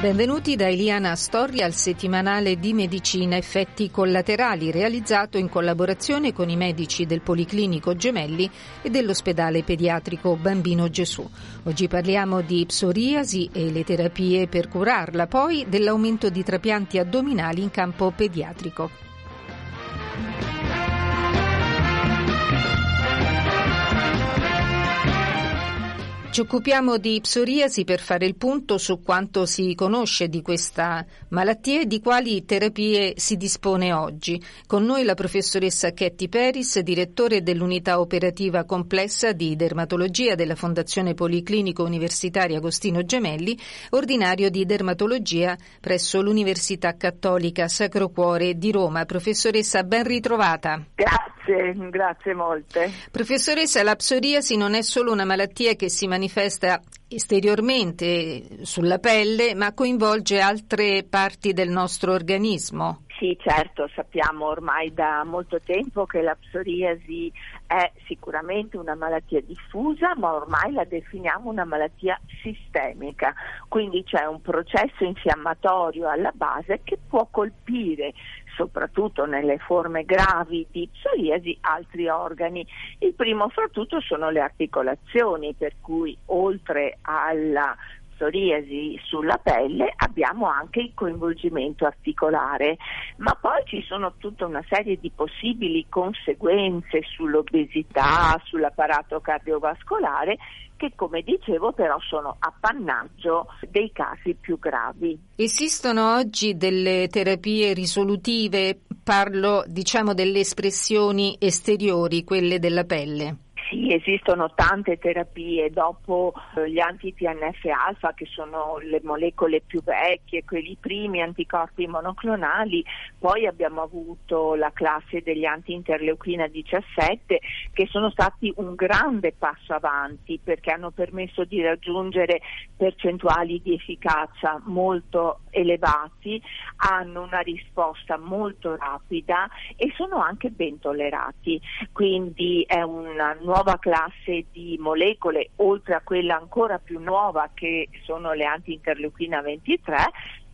Benvenuti da Eliana Storia al settimanale di medicina effetti collaterali realizzato in collaborazione con i medici del Policlinico Gemelli e dell'ospedale pediatrico Bambino Gesù. Oggi parliamo di psoriasi e le terapie per curarla, poi dell'aumento di trapianti addominali in campo pediatrico. Ci occupiamo di psoriasi per fare il punto su quanto si conosce di questa malattia e di quali terapie si dispone oggi. Con noi la professoressa Ketty Peris, direttore dell'unità operativa complessa di dermatologia della Fondazione Policlinico Universitaria Agostino Gemelli, ordinario di dermatologia presso l'Università Cattolica Sacro Cuore di Roma. Professoressa, ben ritrovata. Grazie, grazie molte. Professoressa, la psoriasi non è solo una malattia che si manifesta esteriormente sulla pelle, ma coinvolge altre parti del nostro organismo. Sì, certo, sappiamo ormai da molto tempo che la psoriasi è sicuramente una malattia diffusa, ma ormai la definiamo una malattia sistemica, quindi c'è un processo infiammatorio alla base che può colpire soprattutto nelle forme gravi di psoriasi, altri organi. Il primo fra tutto sono le articolazioni, per cui oltre alla psoriasi sulla pelle abbiamo anche il coinvolgimento articolare, ma poi ci sono tutta una serie di possibili conseguenze sull'obesità, sull'apparato cardiovascolare che come dicevo però sono appannaggio dei casi più gravi. Esistono oggi delle terapie risolutive, parlo diciamo delle espressioni esteriori, quelle della pelle? Sì, esistono tante terapie dopo eh, gli anti-TNF-alfa che sono le molecole più vecchie, quelli primi anticorpi monoclonali, poi abbiamo avuto la classe degli anti-interleuchina 17 che sono stati un grande passo avanti perché hanno permesso di raggiungere percentuali di efficacia molto elevati, hanno una risposta molto rapida e sono anche ben tollerati. Quindi è una nuova classe di molecole, oltre a quella ancora più nuova che sono le anti-interleuchina 23,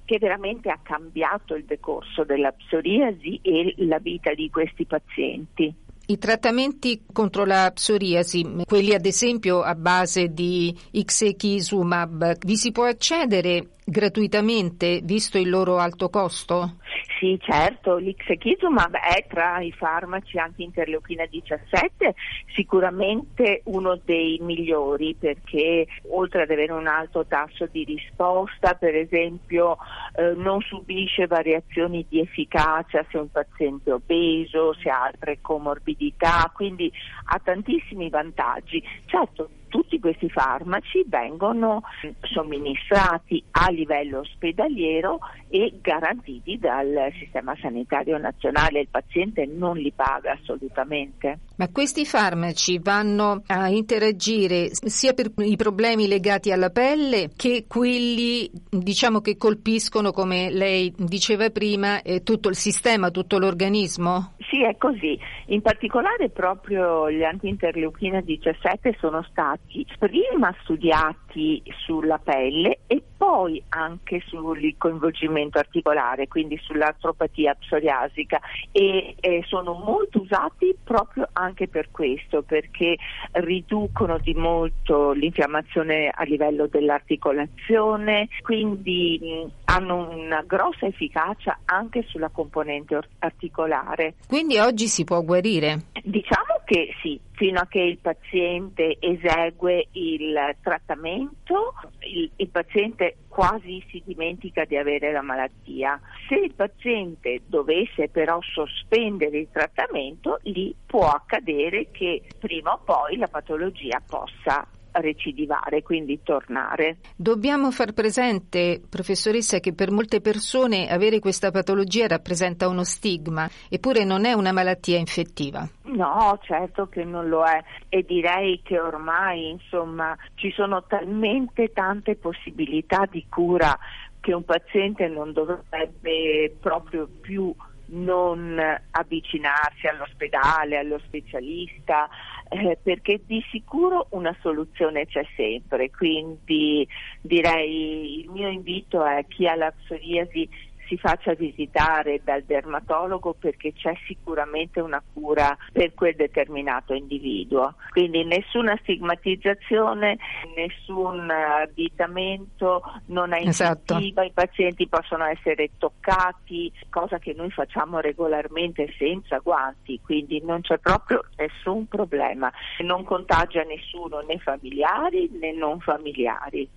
che veramente ha cambiato il decorso della psoriasi e la vita di questi pazienti. I trattamenti contro la psoriasi, quelli ad esempio a base di Ixekizumab, vi si può accedere gratuitamente visto il loro alto costo? Sì, certo, l'Ixekizumab è tra i farmaci anti-interleuchina 17 sicuramente uno dei migliori perché oltre ad avere un alto tasso di risposta, per esempio eh, non subisce variazioni di efficacia se un paziente è obeso, se ha altre comorbidità, quindi ha tantissimi vantaggi. Certo, tutti questi farmaci vengono somministrati a livello ospedaliero e garantiti dal sistema sanitario nazionale, il paziente non li paga assolutamente. Ma questi farmaci vanno a interagire sia per i problemi legati alla pelle che quelli diciamo che colpiscono, come lei diceva prima, tutto il sistema, tutto l'organismo? Sì, è così. In particolare proprio gli anti-interleuchina 17 sono stati prima studiati sulla pelle e poi anche sul coinvolgimento articolare, quindi sull'artropatia psoriasica e eh, sono molto usati proprio anche per questo, perché riducono di molto l'infiammazione a livello dell'articolazione, quindi mh, hanno una grossa efficacia anche sulla componente articolare. Quindi oggi si può guarire? Diciamo che sì, fino a che il paziente esegue il trattamento, il, il, paziente quasi si dimentica di avere la malattia. Se il paziente dovesse però sospendere il trattamento, lì può accadere che prima o poi la patologia possa recidivare, quindi tornare. Dobbiamo far presente, professoressa, che per molte persone avere questa patologia rappresenta uno stigma, eppure non è una malattia infettiva. No, certo che non lo è e direi che ormai insomma ci sono talmente tante possibilità di cura che un paziente non dovrebbe proprio più non avvicinarsi all'ospedale, allo specialista, eh, perché di sicuro una soluzione c'è sempre. Quindi direi il mio invito è chi ha la psoriasi si faccia visitare dal dermatologo perché c'è sicuramente una cura per quel determinato individuo. Quindi nessuna stigmatizzazione, nessun avvitamento, non è esatto. i pazienti possono essere toccati, cosa che noi facciamo regolarmente senza guanti, quindi non c'è proprio nessun problema. Non contagia nessuno, né familiari né non familiari.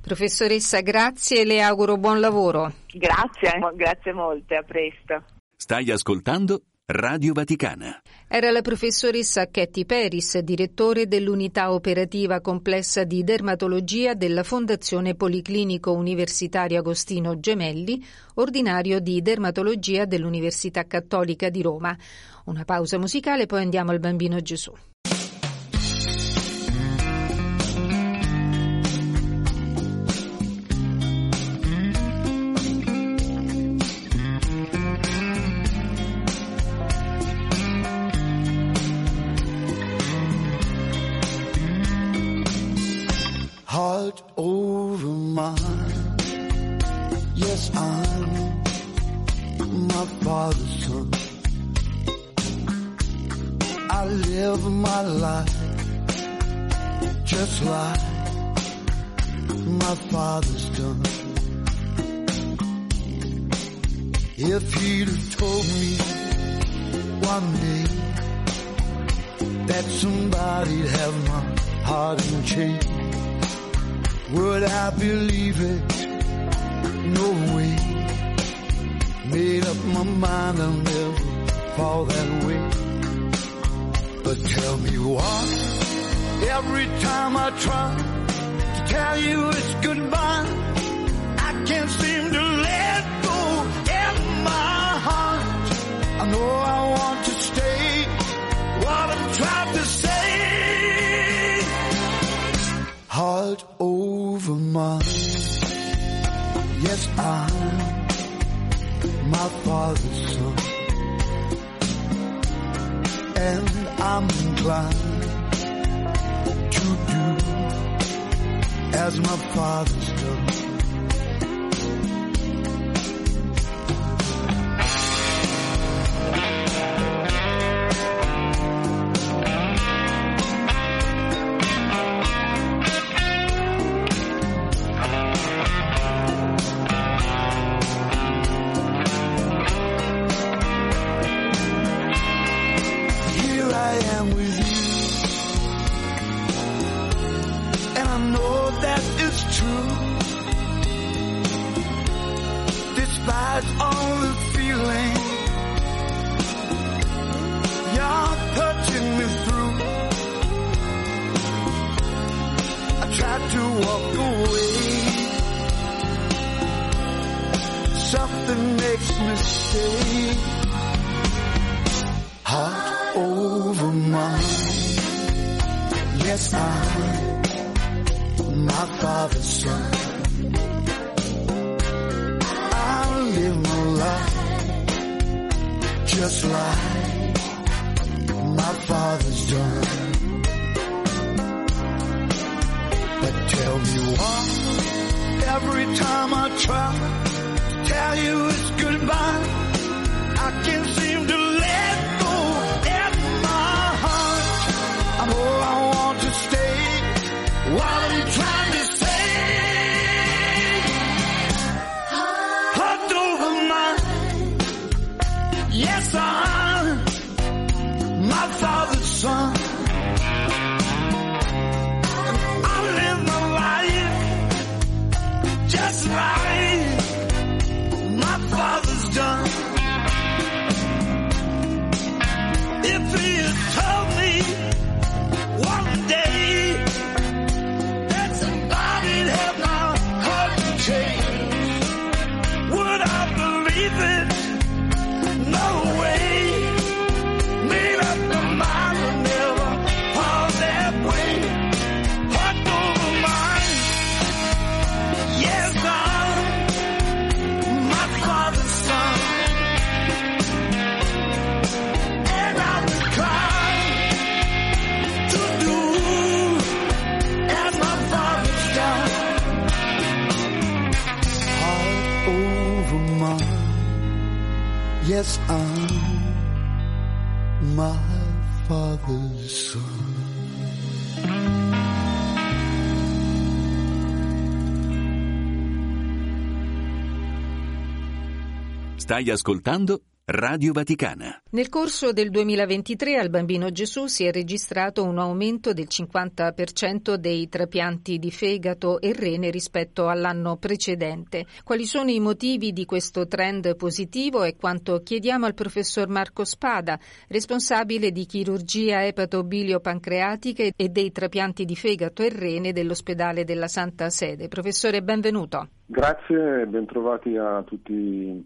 Professoressa, grazie e le auguro buon lavoro. Grazie, grazie molte, a presto. Stai ascoltando Radio Vaticana. Era la professoressa Ketty Peris, direttore dell'unità operativa complessa di dermatologia della Fondazione Policlinico Universitario Agostino Gemelli, ordinario di dermatologia dell'Università Cattolica di Roma. Una pausa musicale, poi andiamo al Bambino Gesù. My father's son. I live my life just like my father's done. If he'd have told me one day that somebody'd have my heart in chains would I believe it? My mind I'll never fall that way. But tell me why. Every time I try to tell you it's goodbye, I can't seem to let go in my heart. I know I want to stay. What I'm trying to say. Heart over mine. Yes, I'm my father's son. And I'm inclined to do as my father's done. To walk away. Something makes me stay heart over mine. Yes, I'm my father's son. I live my life just like my father's done. Tell me why. Every time I try over mine. Yes, my father's son. Stai ascoltando Radio Vaticana. Nel corso del 2023 al Bambino Gesù si è registrato un aumento del 50% dei trapianti di fegato e rene rispetto all'anno precedente. Quali sono i motivi di questo trend positivo e quanto chiediamo al professor Marco Spada, responsabile di chirurgia epatobilio-pancreatiche e dei trapianti di fegato e rene dell'ospedale della Santa Sede. Professore, benvenuto. Grazie e bentrovati a tutti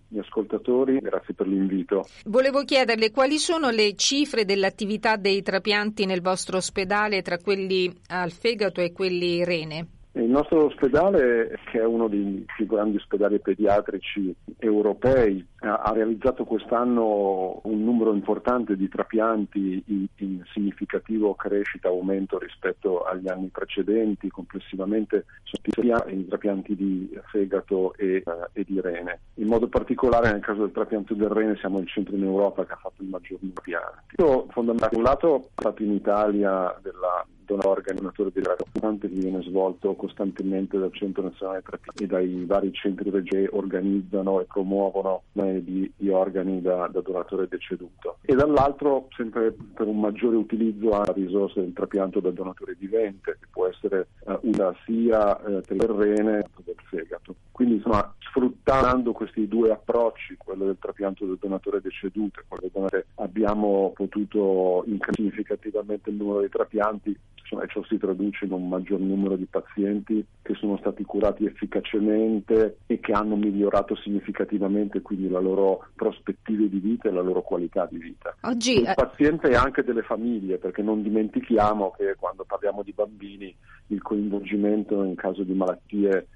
gli ascoltatori, grazie per l'invito. Volevo chiederle quali sono le cifre dell'attività dei trapianti nel vostro ospedale tra quelli al fegato e quelli rene? Il nostro ospedale, che è uno dei più grandi ospedali pediatrici europei, ha realizzato quest'anno un numero importante di trapianti in, in significativo crescita, aumento rispetto agli anni precedenti. Complessivamente sono i trapianti di fegato e, uh, e, di rene. In modo particolare nel caso del trapianto del rene siamo il centro in Europa che ha fatto il maggior numero di trapianti. Fondamentalmente, un lato fatto in Italia della organi, donatore di trapiante che viene svolto costantemente dal Centro Nazionale Trapianti e dai vari centri che organizzano e promuovono di, di organi da, da, donatore deceduto. E dall'altro, sempre per un maggiore utilizzo a risorse del trapianto da donatore vivente, che può essere uh, una sia uh, per il rene che del fegato. Quindi insomma, sfruttando questi due approcci, quello del trapianto del donatore deceduto e quello del donatore, abbiamo potuto incrementare significativamente il numero di trapianti insomma, ciò si traduce in un maggior numero di pazienti che sono stati curati efficacemente e che hanno migliorato significativamente quindi la loro prospettiva di vita e la loro qualità di vita. Oggi, il paziente e anche delle famiglie, perché non dimentichiamo che quando parliamo di bambini il coinvolgimento in caso di malattie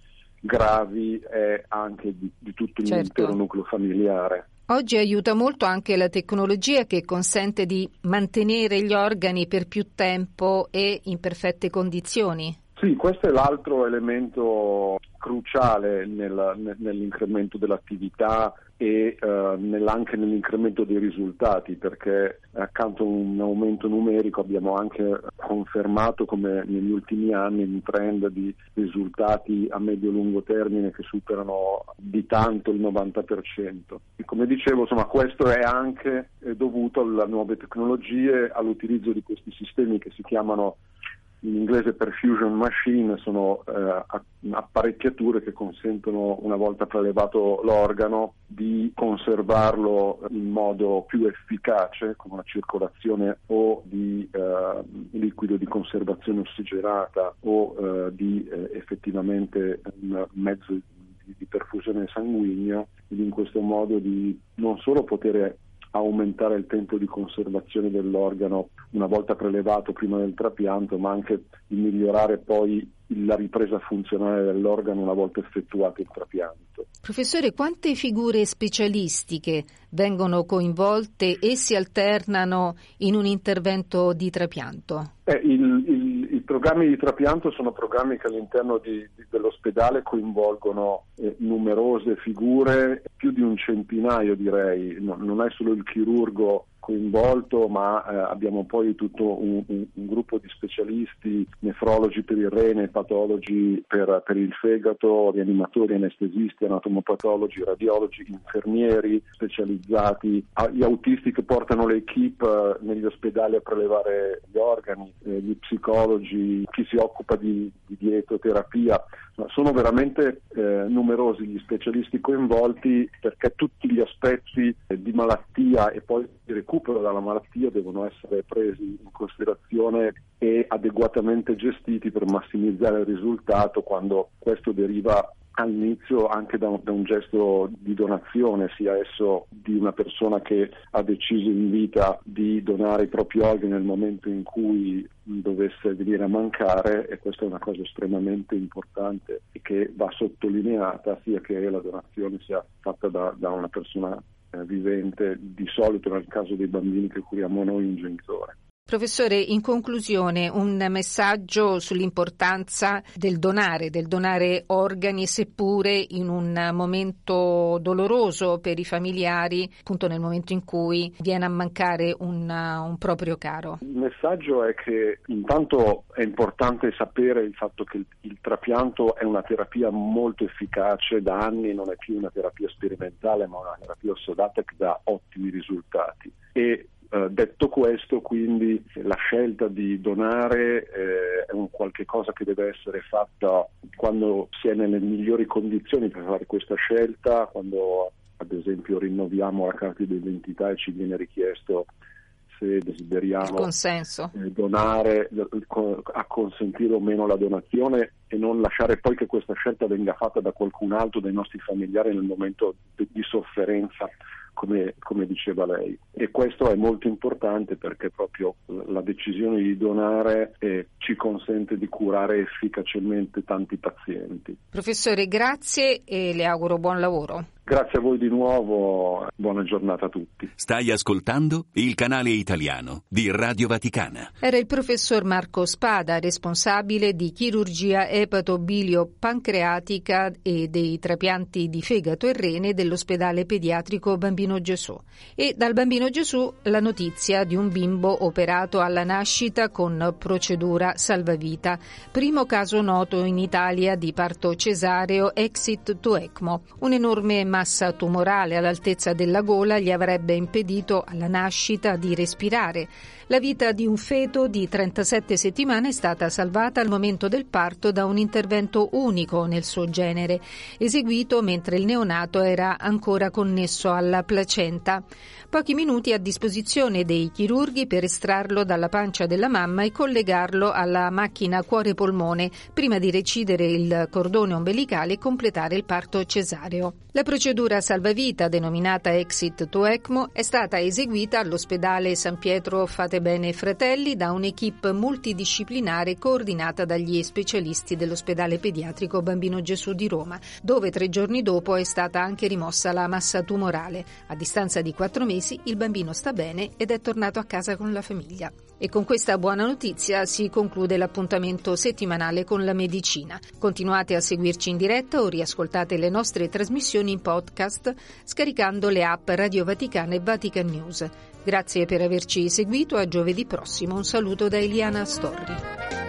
gravi è anche di, di tutto certo. l'intero nucleo familiare. Oggi aiuta molto anche la tecnologia che consente di mantenere gli organi per più tempo e in perfette condizioni. Sì, questo è l'altro elemento cruciale nel, nell'incremento dell'attività e nel, anche nell'incremento dei risultati perché accanto a un aumento numerico abbiamo anche confermato come negli ultimi anni un trend di risultati a medio-lungo termine che superano di tanto il 90%. E come dicevo, insomma, questo è anche dovuto alle nuove tecnologie, all'utilizzo di questi sistemi che si chiamano in inglese perfusion machine sono eh, apparecchiature che consentono una volta prelevato l'organo di conservarlo in modo più efficace con una circolazione o di eh, liquido di conservazione ossigenata o eh, di eh, effettivamente un mezzo di, perfusione sanguigna ed in questo modo di non solo poter aumentare il tempo di conservazione dell'organo una volta prelevato prima del trapianto, ma anche di migliorare poi la ripresa funzionale dell'organo una volta effettuato il trapianto. Professore, quante figure specialistiche vengono coinvolte e si alternano in un intervento di trapianto? Eh, il, il, programmi di trapianto sono programmi che all'interno di, di, dell'ospedale coinvolgono eh, numerose figure, più di un centinaio direi, no, non è solo il chirurgo coinvolto, ma eh, abbiamo poi tutto un, un, un, gruppo di specialisti, nefrologi per il rene, patologi per, per, il fegato, rianimatori, anestesisti, anatomopatologi, radiologi, infermieri specializzati, gli autisti che portano le equip eh, negli ospedali a prelevare gli organi, eh, gli psicologi, chi si occupa di, di dietoterapia. Sono veramente eh, numerosi gli specialisti coinvolti perché tutti gli aspetti eh, di malattia e poi di recupero dalla malattia devono essere presi in considerazione e adeguatamente gestiti per massimizzare il risultato quando questo deriva all'inizio anche da un, da un, gesto di donazione, sia esso di una persona che ha deciso in vita di donare i propri organi nel momento in cui dovesse venire a mancare e questa è una cosa estremamente importante e che va sottolineata sia che la donazione sia fatta da, da una persona vivente, di solito nel caso dei bambini che curiamo noi un genitore. Professore, in conclusione un messaggio sull'importanza del donare, del donare organi, seppure in un momento doloroso per i familiari, appunto nel momento in cui viene a mancare un, un proprio caro. Il messaggio è che intanto è importante sapere il fatto che il, il trapianto è una terapia molto efficace, da anni non è più una terapia sperimentale, ma una terapia ossedata che dà ottimi risultati. E Uh, detto questo, quindi la scelta di donare eh, è un qualche cosa che deve essere fatta quando si è nelle migliori condizioni per fare questa scelta, quando ad esempio rinnoviamo la carta di identità e ci viene richiesto se desideriamo eh, donare, a consentire o meno la donazione e non lasciare poi che questa scelta venga fatta da qualcun altro dei nostri familiari nel momento di sofferenza come, come, diceva lei. E questo è molto importante perché proprio la decisione di donare eh, ci consente di curare efficacemente tanti pazienti. Professore, grazie e le auguro buon lavoro. Grazie a voi di nuovo, buona giornata a tutti. Stai ascoltando il canale italiano di Radio Vaticana. Era il professor Marco Spada, responsabile di chirurgia epatobilio-pancreatica e dei trapianti di fegato e rene dell'ospedale pediatrico Bambino Gesù. E dal Bambino Gesù la notizia di un bimbo operato alla nascita con procedura salvavita. Primo caso noto in Italia di parto cesareo exit to ECMO. Un'enorme massa tumorale all'altezza della gola gli avrebbe impedito alla nascita di respirare. La vita di un feto di 37 settimane è stata salvata al momento del parto da un intervento unico nel suo genere, eseguito mentre il neonato era ancora connesso alla placenta. Pochi minuti a disposizione dei chirurghi per estrarlo dalla pancia della mamma e collegarlo alla macchina cuore-polmone prima di recidere il cordone ombelicale e completare il parto cesareo. La procedura salvavita, denominata Exit to ECMO, è stata eseguita all'ospedale San Pietro Fate Bene Fratelli da un'equipe multidisciplinare coordinata dagli specialisti dell'ospedale pediatrico Bambino Gesù di Roma, dove tre giorni dopo è stata anche rimossa la massa tumorale. A distanza di quattro mesi il bambino sta bene ed è tornato a casa con la famiglia. E con questa buona notizia si conclude l'appuntamento settimanale con la medicina. Continuate a seguirci in diretta o riascoltate le nostre trasmissioni in podcast scaricando le app Radio Vaticana e Vatican News. Grazie per averci seguito, a giovedì prossimo un saluto da Eliana Storri.